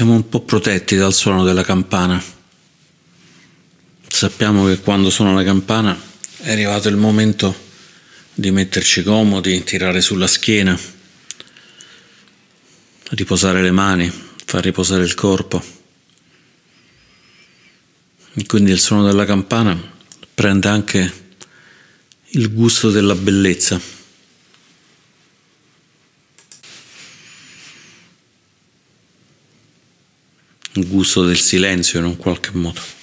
Siamo un po' protetti dal suono della campana. Sappiamo che quando suona la campana è arrivato il momento di metterci comodi, tirare sulla schiena, riposare le mani, far riposare il corpo. E quindi il suono della campana prende anche il gusto della bellezza. Il gusto del silenzio in un qualche modo.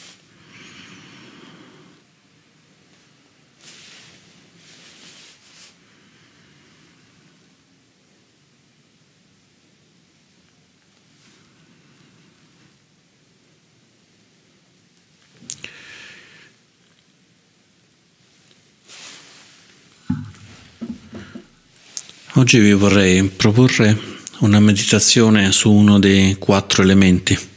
Oggi vi vorrei proporre una meditazione su uno dei quattro elementi.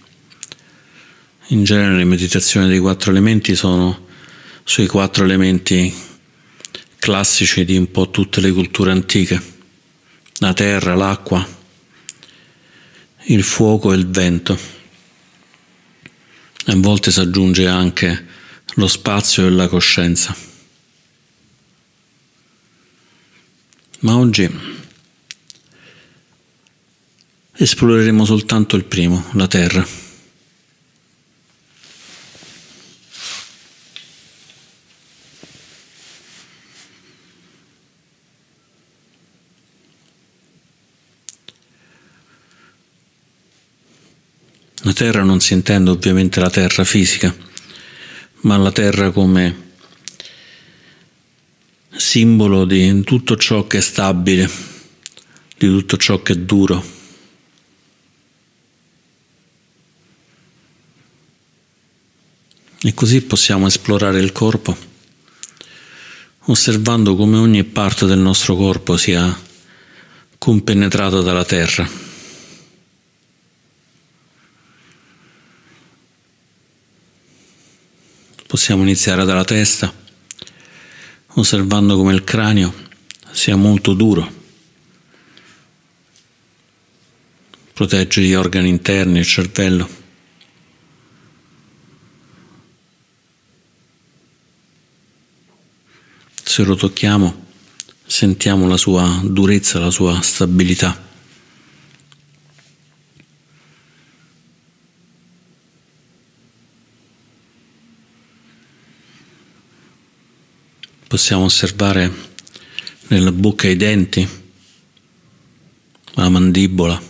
In genere le meditazioni dei quattro elementi sono sui quattro elementi classici di un po' tutte le culture antiche, la terra, l'acqua, il fuoco e il vento. A volte si aggiunge anche lo spazio e la coscienza. Ma oggi esploreremo soltanto il primo, la terra. La terra non si intende ovviamente la terra fisica, ma la terra come simbolo di tutto ciò che è stabile, di tutto ciò che è duro. E così possiamo esplorare il corpo, osservando come ogni parte del nostro corpo sia compenetrata dalla terra. Possiamo iniziare dalla testa, osservando come il cranio sia molto duro, protegge gli organi interni, il cervello. Se lo tocchiamo, sentiamo la sua durezza, la sua stabilità. Possiamo osservare nella bocca i denti, la mandibola.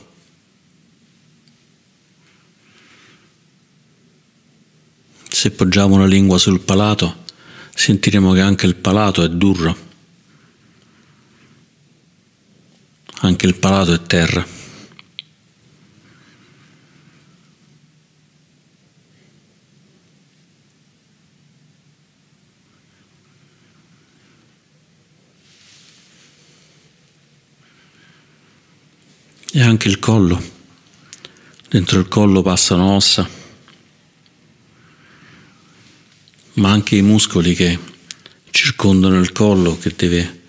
Se poggiamo la lingua sul palato, sentiremo che anche il palato è duro, anche il palato è terra. E anche il collo. Dentro il collo passano ossa, ma anche i muscoli che circondano il collo, che deve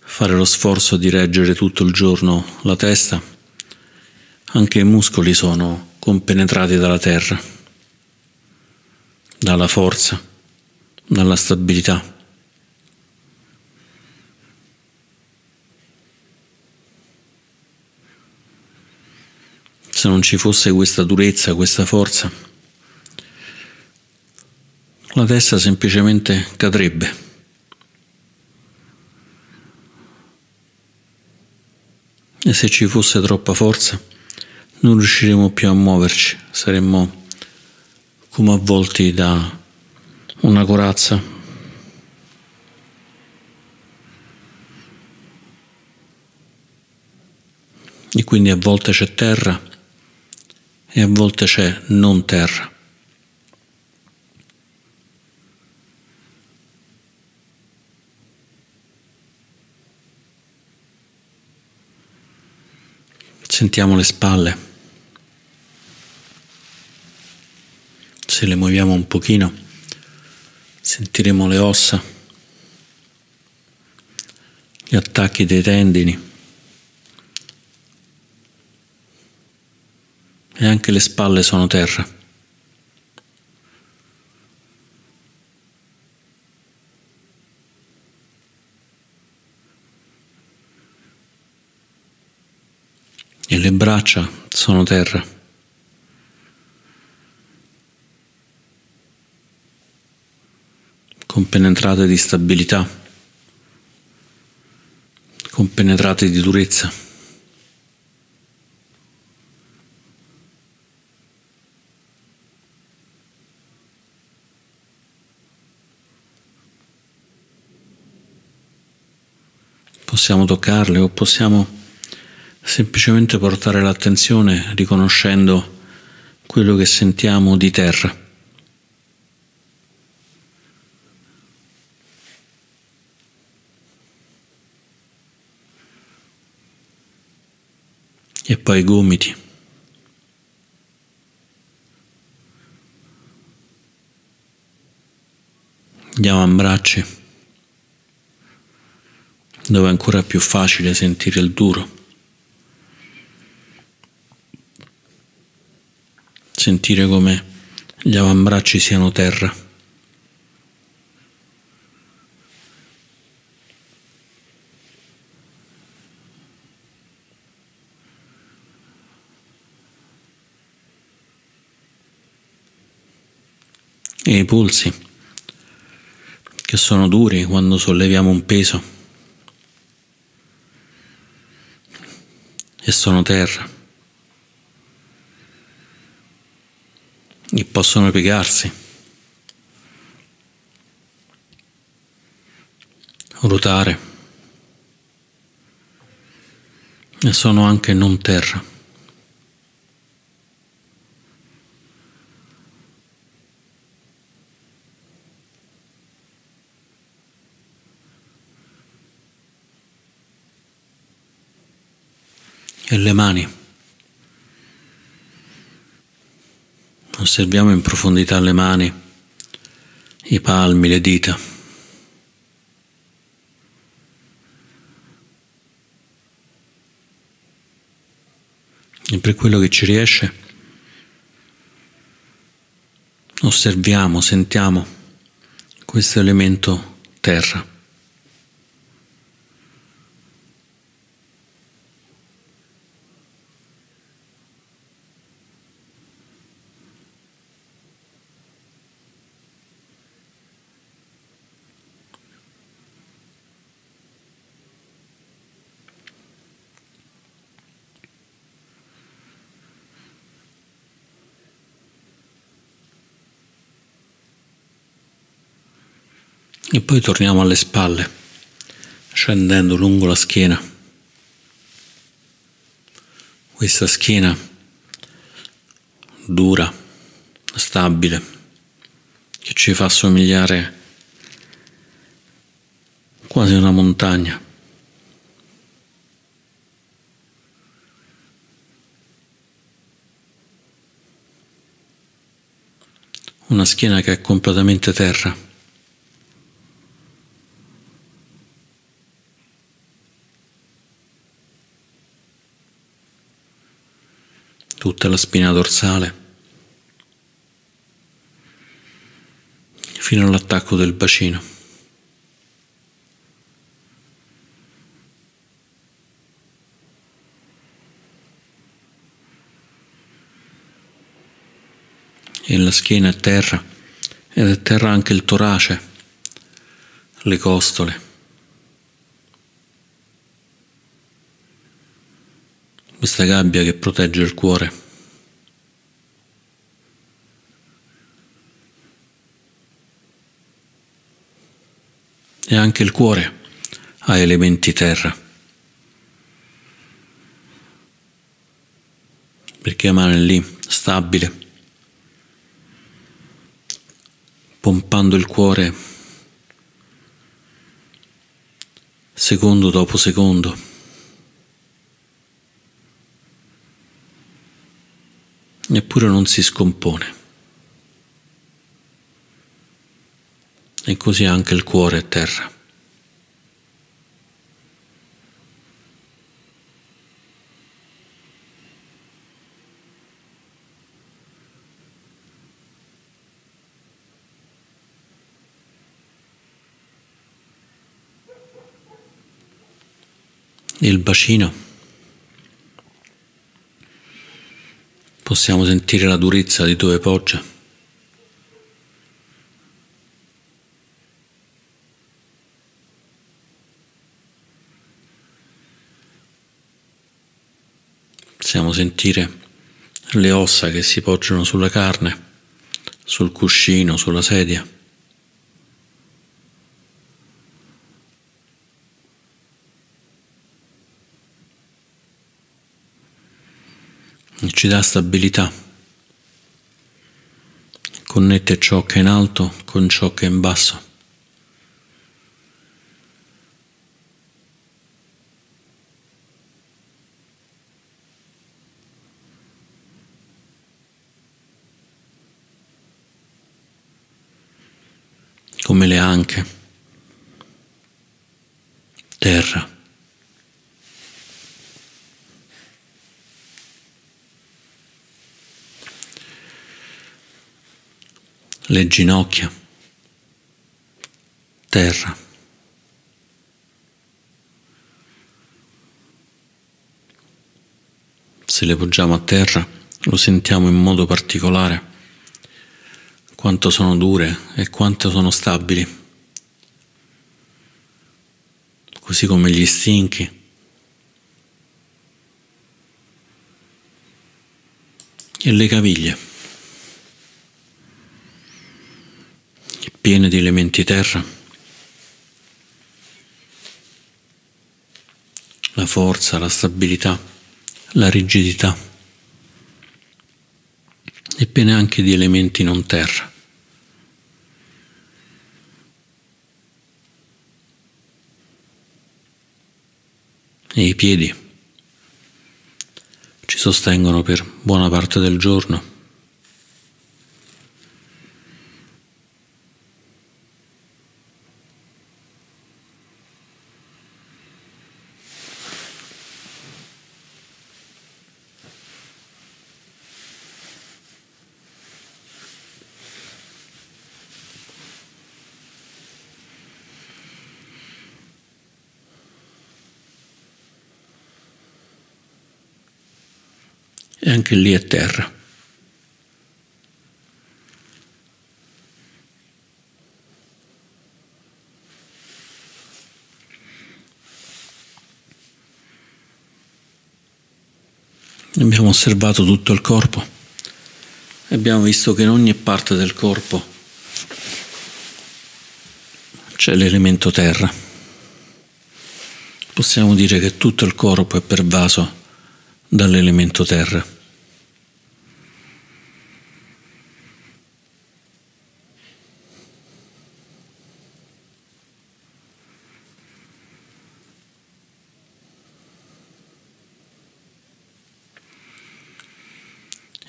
fare lo sforzo di reggere tutto il giorno la testa. Anche i muscoli sono compenetrati dalla terra, dalla forza, dalla stabilità. Se non ci fosse questa durezza, questa forza, la testa semplicemente cadrebbe. E se ci fosse troppa forza, non riusciremo più a muoverci, saremmo come avvolti da una corazza. E quindi a volte c'è terra e a volte c'è non terra. Sentiamo le spalle. Se le muoviamo un pochino, sentiremo le ossa, gli attacchi dei tendini. E anche le spalle sono terra. E le braccia sono terra. Compenetrate di stabilità, compenetrate di durezza. Possiamo toccarle o possiamo semplicemente portare l'attenzione riconoscendo quello che sentiamo di terra. E poi i gomiti. Gli avambracci dove è ancora più facile sentire il duro. Sentire come gli avambracci siano terra. E i polsi, che sono duri quando solleviamo un peso. E sono terra. E possono piegarsi, ruotare e sono anche non terra. E le mani. Osserviamo in profondità le mani, i palmi, le dita. E per quello che ci riesce, osserviamo, sentiamo questo elemento terra. E poi torniamo alle spalle, scendendo lungo la schiena. Questa schiena dura, stabile, che ci fa somigliare quasi a una montagna. Una schiena che è completamente terra. Tutta la spina dorsale, fino all'attacco del bacino. E la schiena è terra ed è terra anche il torace, le costole. Questa gabbia che protegge il cuore. E anche il cuore ha elementi terra. Perché rimane lì, stabile, pompando il cuore secondo dopo secondo. neppure non si scompone. E così anche il cuore è terra. Il bacino Possiamo sentire la durezza di dove poggia. Possiamo sentire le ossa che si poggiano sulla carne, sul cuscino, sulla sedia. E ci dà stabilità. Connette ciò che è in alto con ciò che è in basso. come le anche, terra. Le ginocchia, terra. Se le poggiamo a terra lo sentiamo in modo particolare quanto sono dure e quanto sono stabili, così come gli stinchi. E le caviglie, piene di elementi terra, la forza, la stabilità, la rigidità e piene anche di elementi non terra. e i piedi ci sostengono per buona parte del giorno. E anche lì è terra. Abbiamo osservato tutto il corpo e abbiamo visto che in ogni parte del corpo c'è l'elemento terra. Possiamo dire che tutto il corpo è pervaso dall'elemento terra.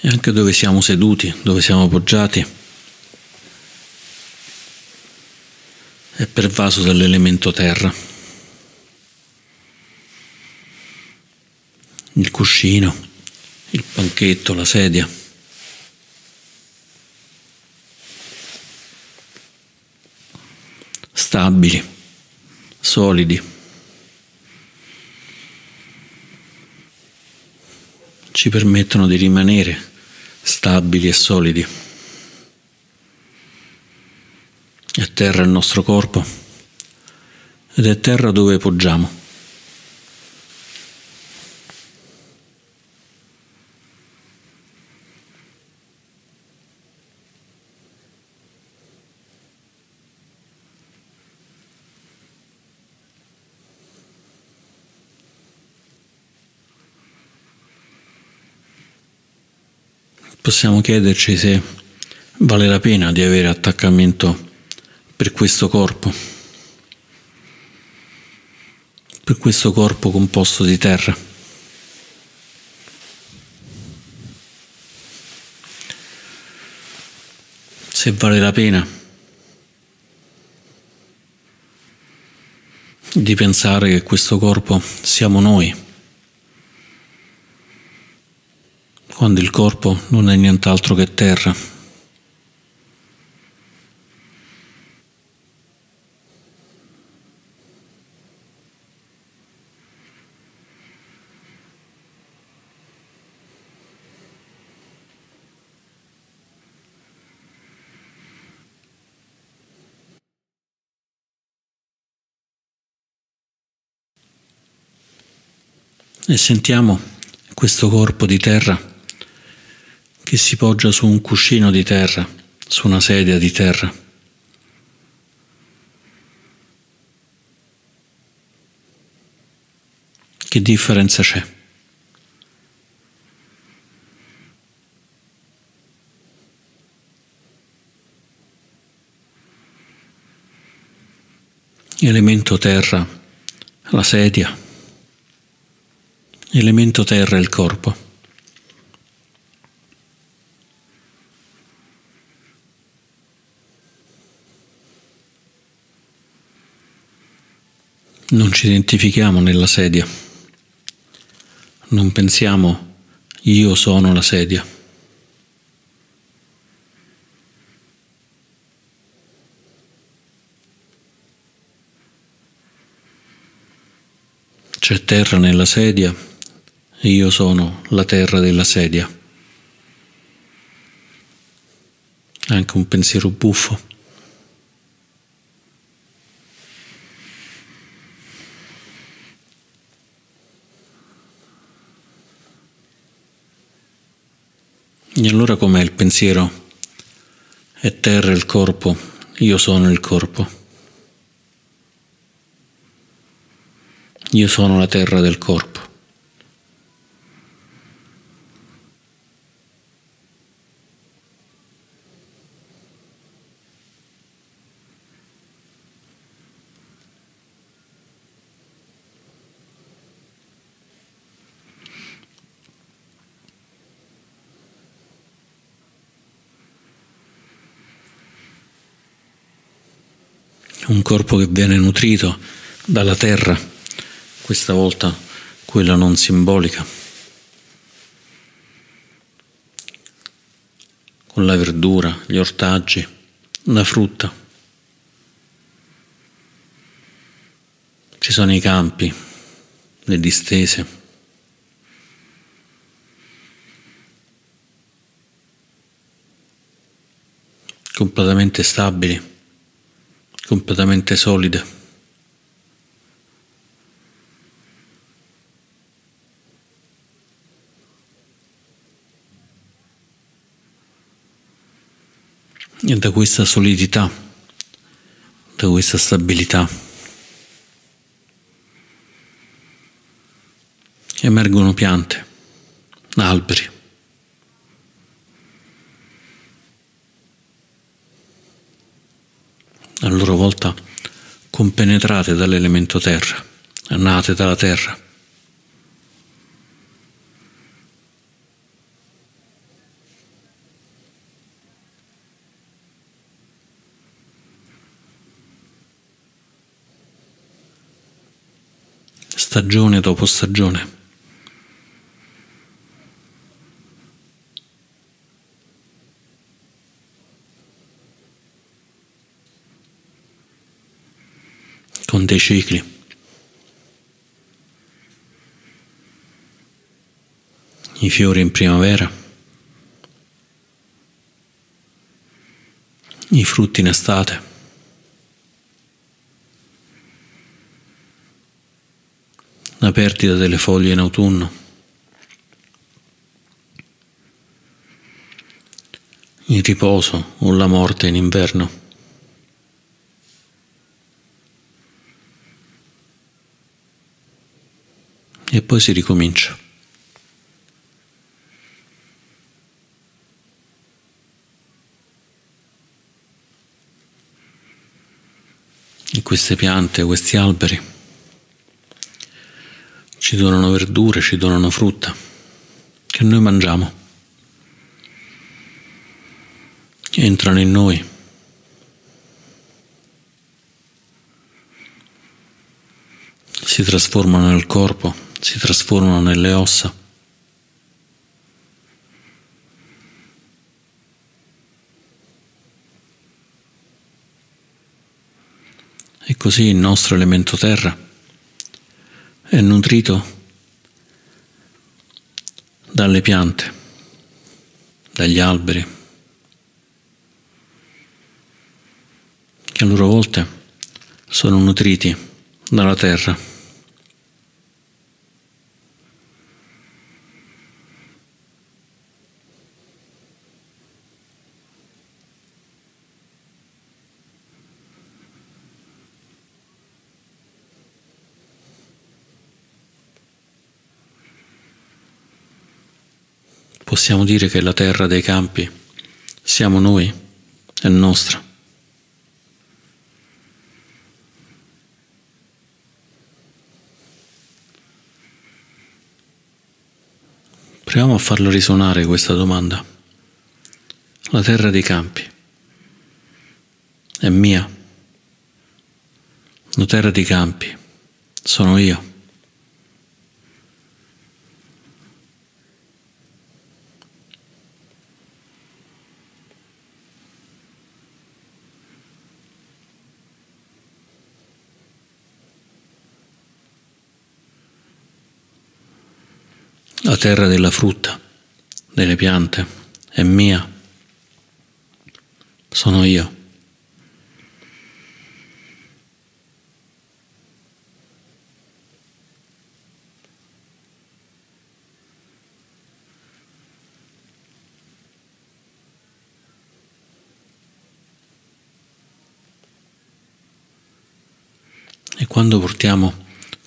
E anche dove siamo seduti, dove siamo appoggiati, è pervaso dall'elemento terra. il cuscino, il panchetto, la sedia. Stabili, solidi. Ci permettono di rimanere stabili e solidi. È terra il nostro corpo ed è terra dove poggiamo. Possiamo chiederci se vale la pena di avere attaccamento per questo corpo, per questo corpo composto di terra. Se vale la pena di pensare che questo corpo siamo noi. quando il corpo non è nient'altro che terra. E sentiamo questo corpo di terra che si poggia su un cuscino di terra, su una sedia di terra. Che differenza c'è? Elemento terra, la sedia. Elemento terra, il corpo. Non ci identifichiamo nella sedia. Non pensiamo io sono la sedia. C'è terra nella sedia io sono la terra della sedia. Anche un pensiero buffo. E allora com'è il pensiero? È terra il corpo, io sono il corpo. Io sono la terra del corpo. Un corpo che viene nutrito dalla terra questa volta quella non simbolica, con la verdura, gli ortaggi, la frutta. Ci sono i campi, le distese. completamente stabili, completamente solide. E da questa solidità, da questa stabilità, emergono piante, alberi. A loro volta compenetrate dall'elemento terra, nate dalla terra. stagione dopo stagione. con dei cicli. I fiori in primavera, i frutti in estate. la perdita delle foglie in autunno, il riposo o la morte in inverno. E poi si ricomincia. E queste piante, questi alberi ci donano verdure, ci donano frutta che noi mangiamo. Entrano in noi. Si trasformano nel corpo, si trasformano nelle ossa. E così il nostro elemento terra è nutrito dalle piante, dagli alberi, che a loro volta sono nutriti dalla terra. Possiamo dire che la terra dei campi siamo noi, è nostra. Proviamo a farlo risuonare questa domanda. La terra dei campi è mia. La terra dei campi sono io. La terra della frutta, delle piante, è mia. Sono io. E quando portiamo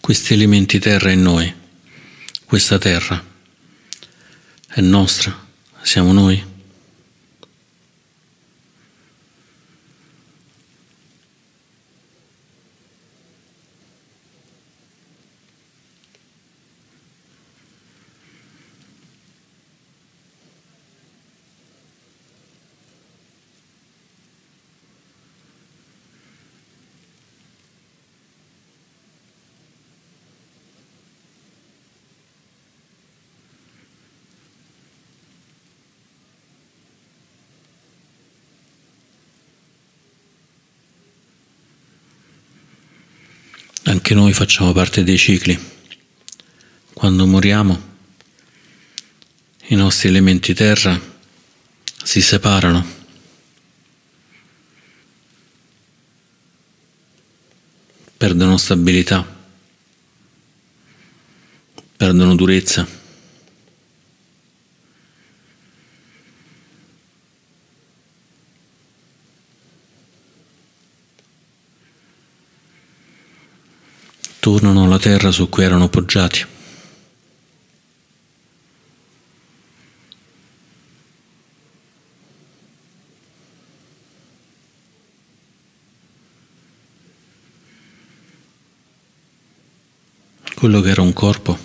questi elementi terra in noi, questa terra è nostra, siamo noi. Anche noi facciamo parte dei cicli. Quando moriamo, i nostri elementi terra si separano. Perdono stabilità, perdono durezza. Tornano alla terra su cui erano poggiati. Quello che era un corpo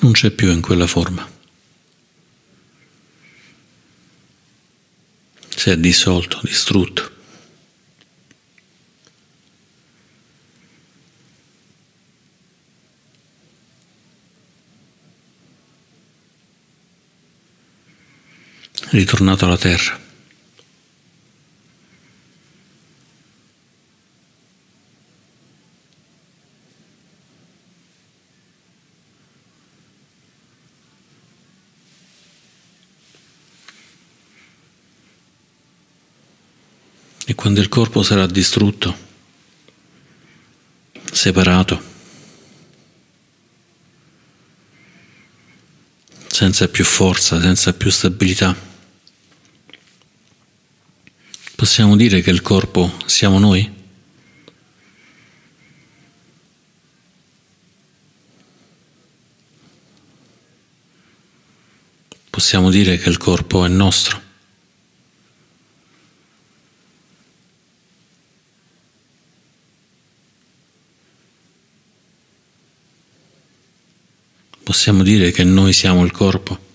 non c'è più in quella forma. Si è dissolto, distrutto. Ritornato alla terra. E quando il corpo sarà distrutto, separato, senza più forza, senza più stabilità, Possiamo dire che il corpo siamo noi? Possiamo dire che il corpo è nostro? Possiamo dire che noi siamo il corpo?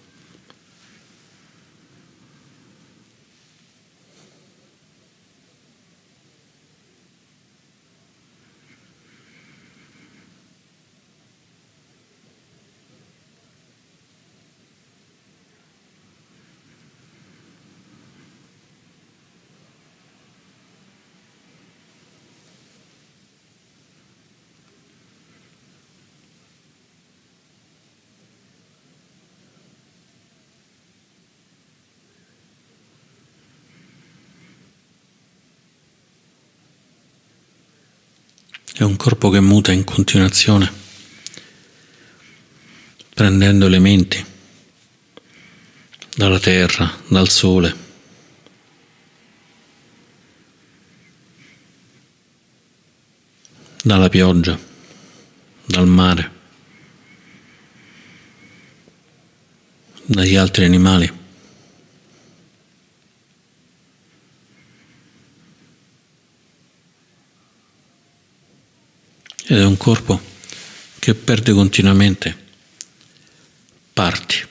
È un corpo che muta in continuazione, prendendo elementi dalla terra, dal sole. dalla pioggia, dal mare. dagli altri animali. Ed è un corpo che perde continuamente parti.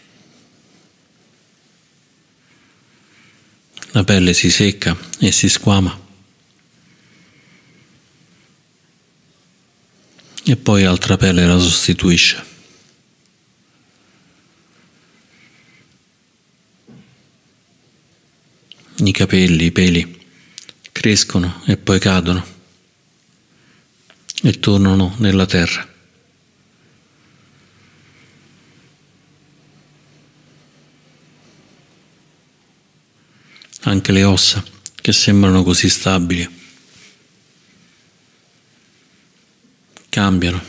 La pelle si secca e si squama. E poi altra pelle la sostituisce. I capelli, i peli crescono e poi cadono e tornano nella terra. anche le ossa che sembrano così stabili cambiano,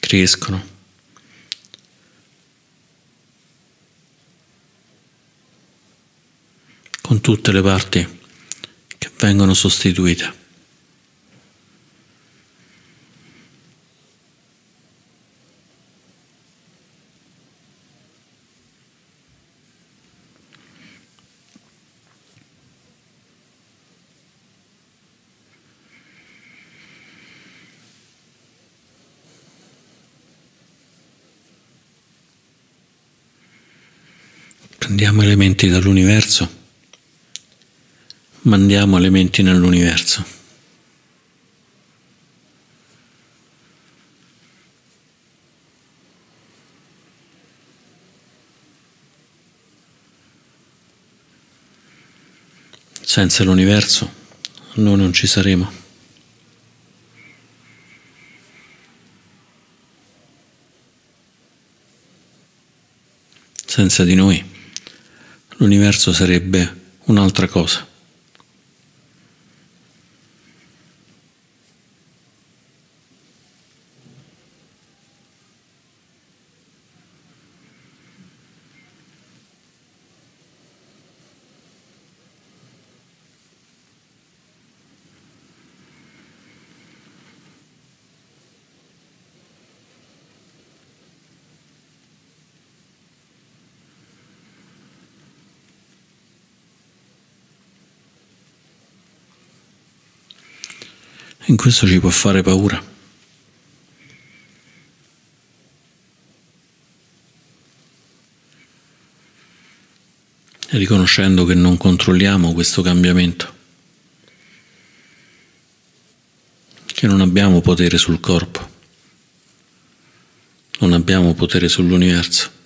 crescono. con tutte le parti che vengono sostituite. Prendiamo elementi dall'universo, mandiamo elementi nell'universo. Senza l'universo noi non ci saremo. Senza di noi l'universo sarebbe un'altra cosa. In questo ci può fare paura. Riconoscendo che non controlliamo questo cambiamento, che non abbiamo potere sul corpo, non abbiamo potere sull'universo.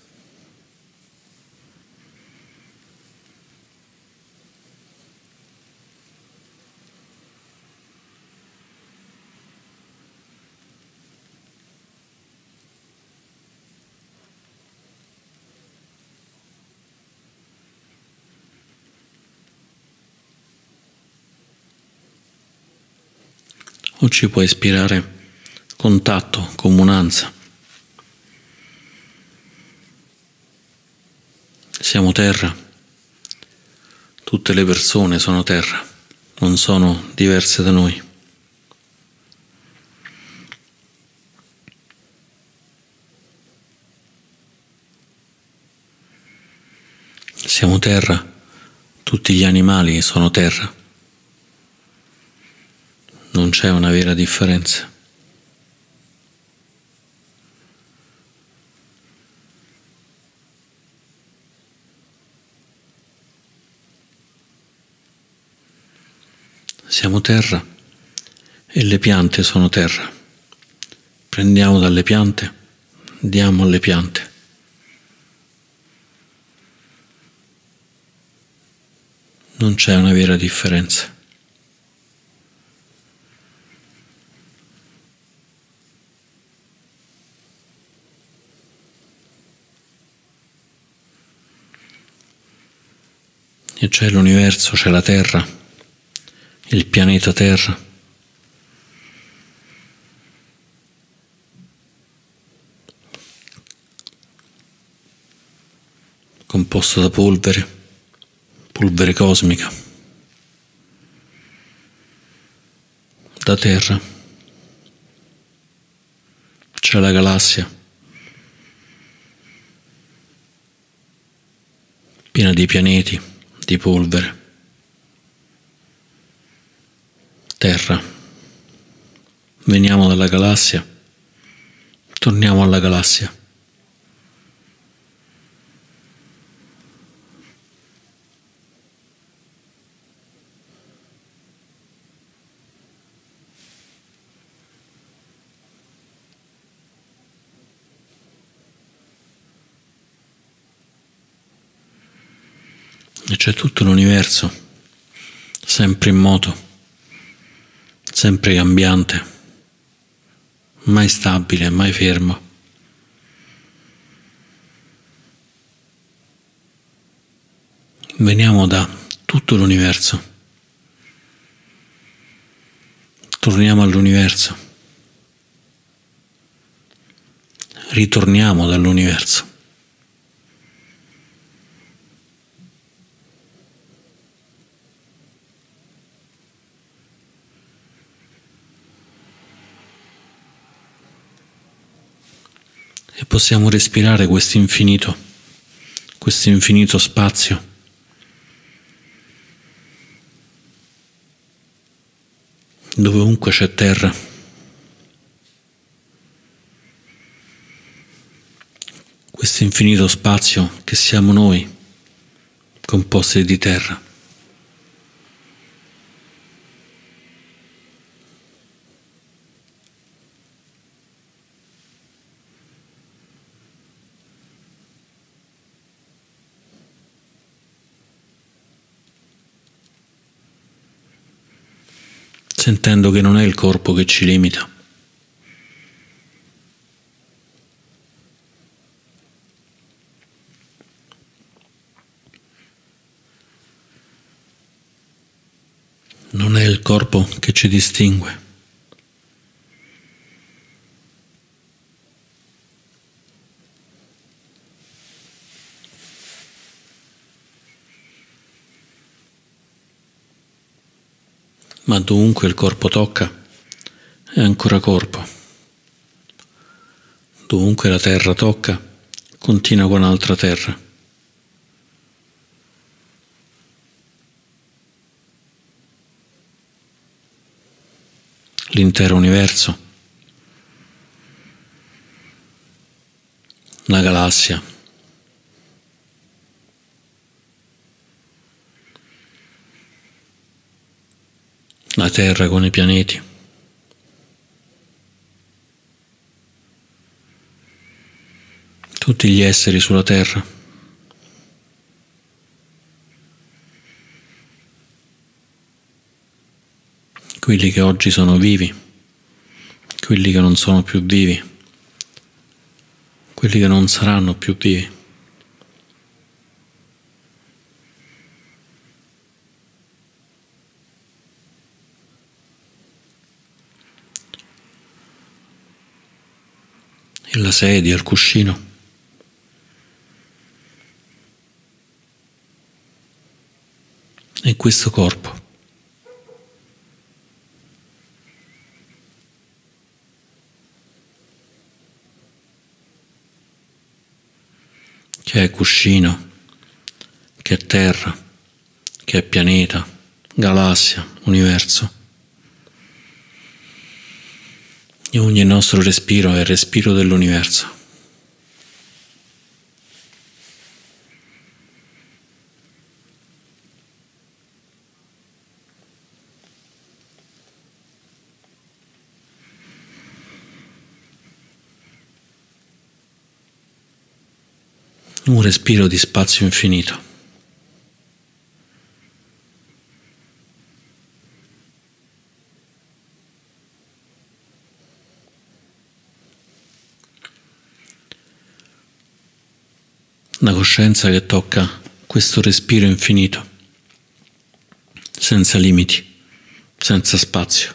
O ci può ispirare contatto, comunanza. Siamo terra, tutte le persone sono terra, non sono diverse da noi. Siamo terra, tutti gli animali sono terra c'è una vera differenza. Siamo terra e le piante sono terra. Prendiamo dalle piante, diamo alle piante. Non c'è una vera differenza. e c'è l'universo, c'è la Terra, il pianeta Terra. composto da polvere, polvere cosmica, da terra. C'è la galassia, piena di pianeti di polvere. Terra. Veniamo dalla galassia, torniamo alla galassia. E c'è tutto l'universo, sempre in moto, sempre cambiante, mai stabile, mai fermo. Veniamo da tutto l'universo, torniamo all'universo, ritorniamo dall'universo. Possiamo respirare questo infinito, questo infinito spazio. dove ovunque c'è terra. Questo infinito spazio che siamo noi, composti di terra. Sentendo che non è il corpo che ci limita. Non è il corpo che ci distingue. Ma dovunque il corpo tocca è ancora corpo. Dovunque la terra tocca, continua con altra terra. L'intero universo, la galassia. La Terra con i pianeti. Tutti gli esseri sulla Terra. Quelli che oggi sono vivi, quelli che non sono più vivi, quelli che non saranno più vivi. la sedia, il cuscino. E questo corpo. Che è cuscino, che è terra, che è pianeta, galassia, universo. E ogni nostro respiro è il respiro dell'universo. Un respiro di spazio infinito. Una coscienza che tocca questo respiro infinito, senza limiti, senza spazio.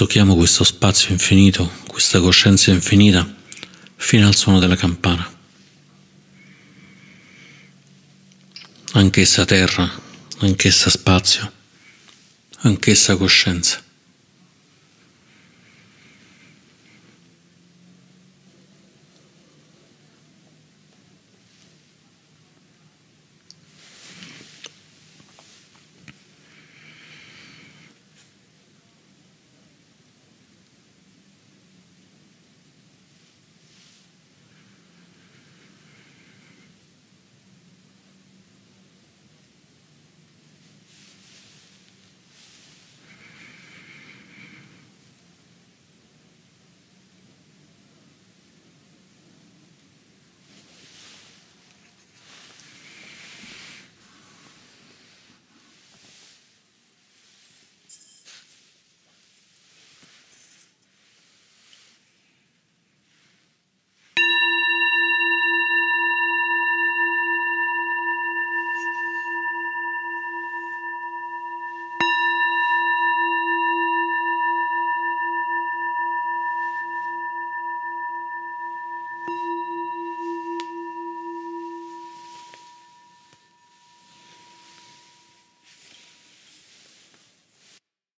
Tocchiamo questo spazio infinito, questa coscienza infinita, fino al suono della campana. Anch'essa terra, anch'essa spazio, anch'essa coscienza.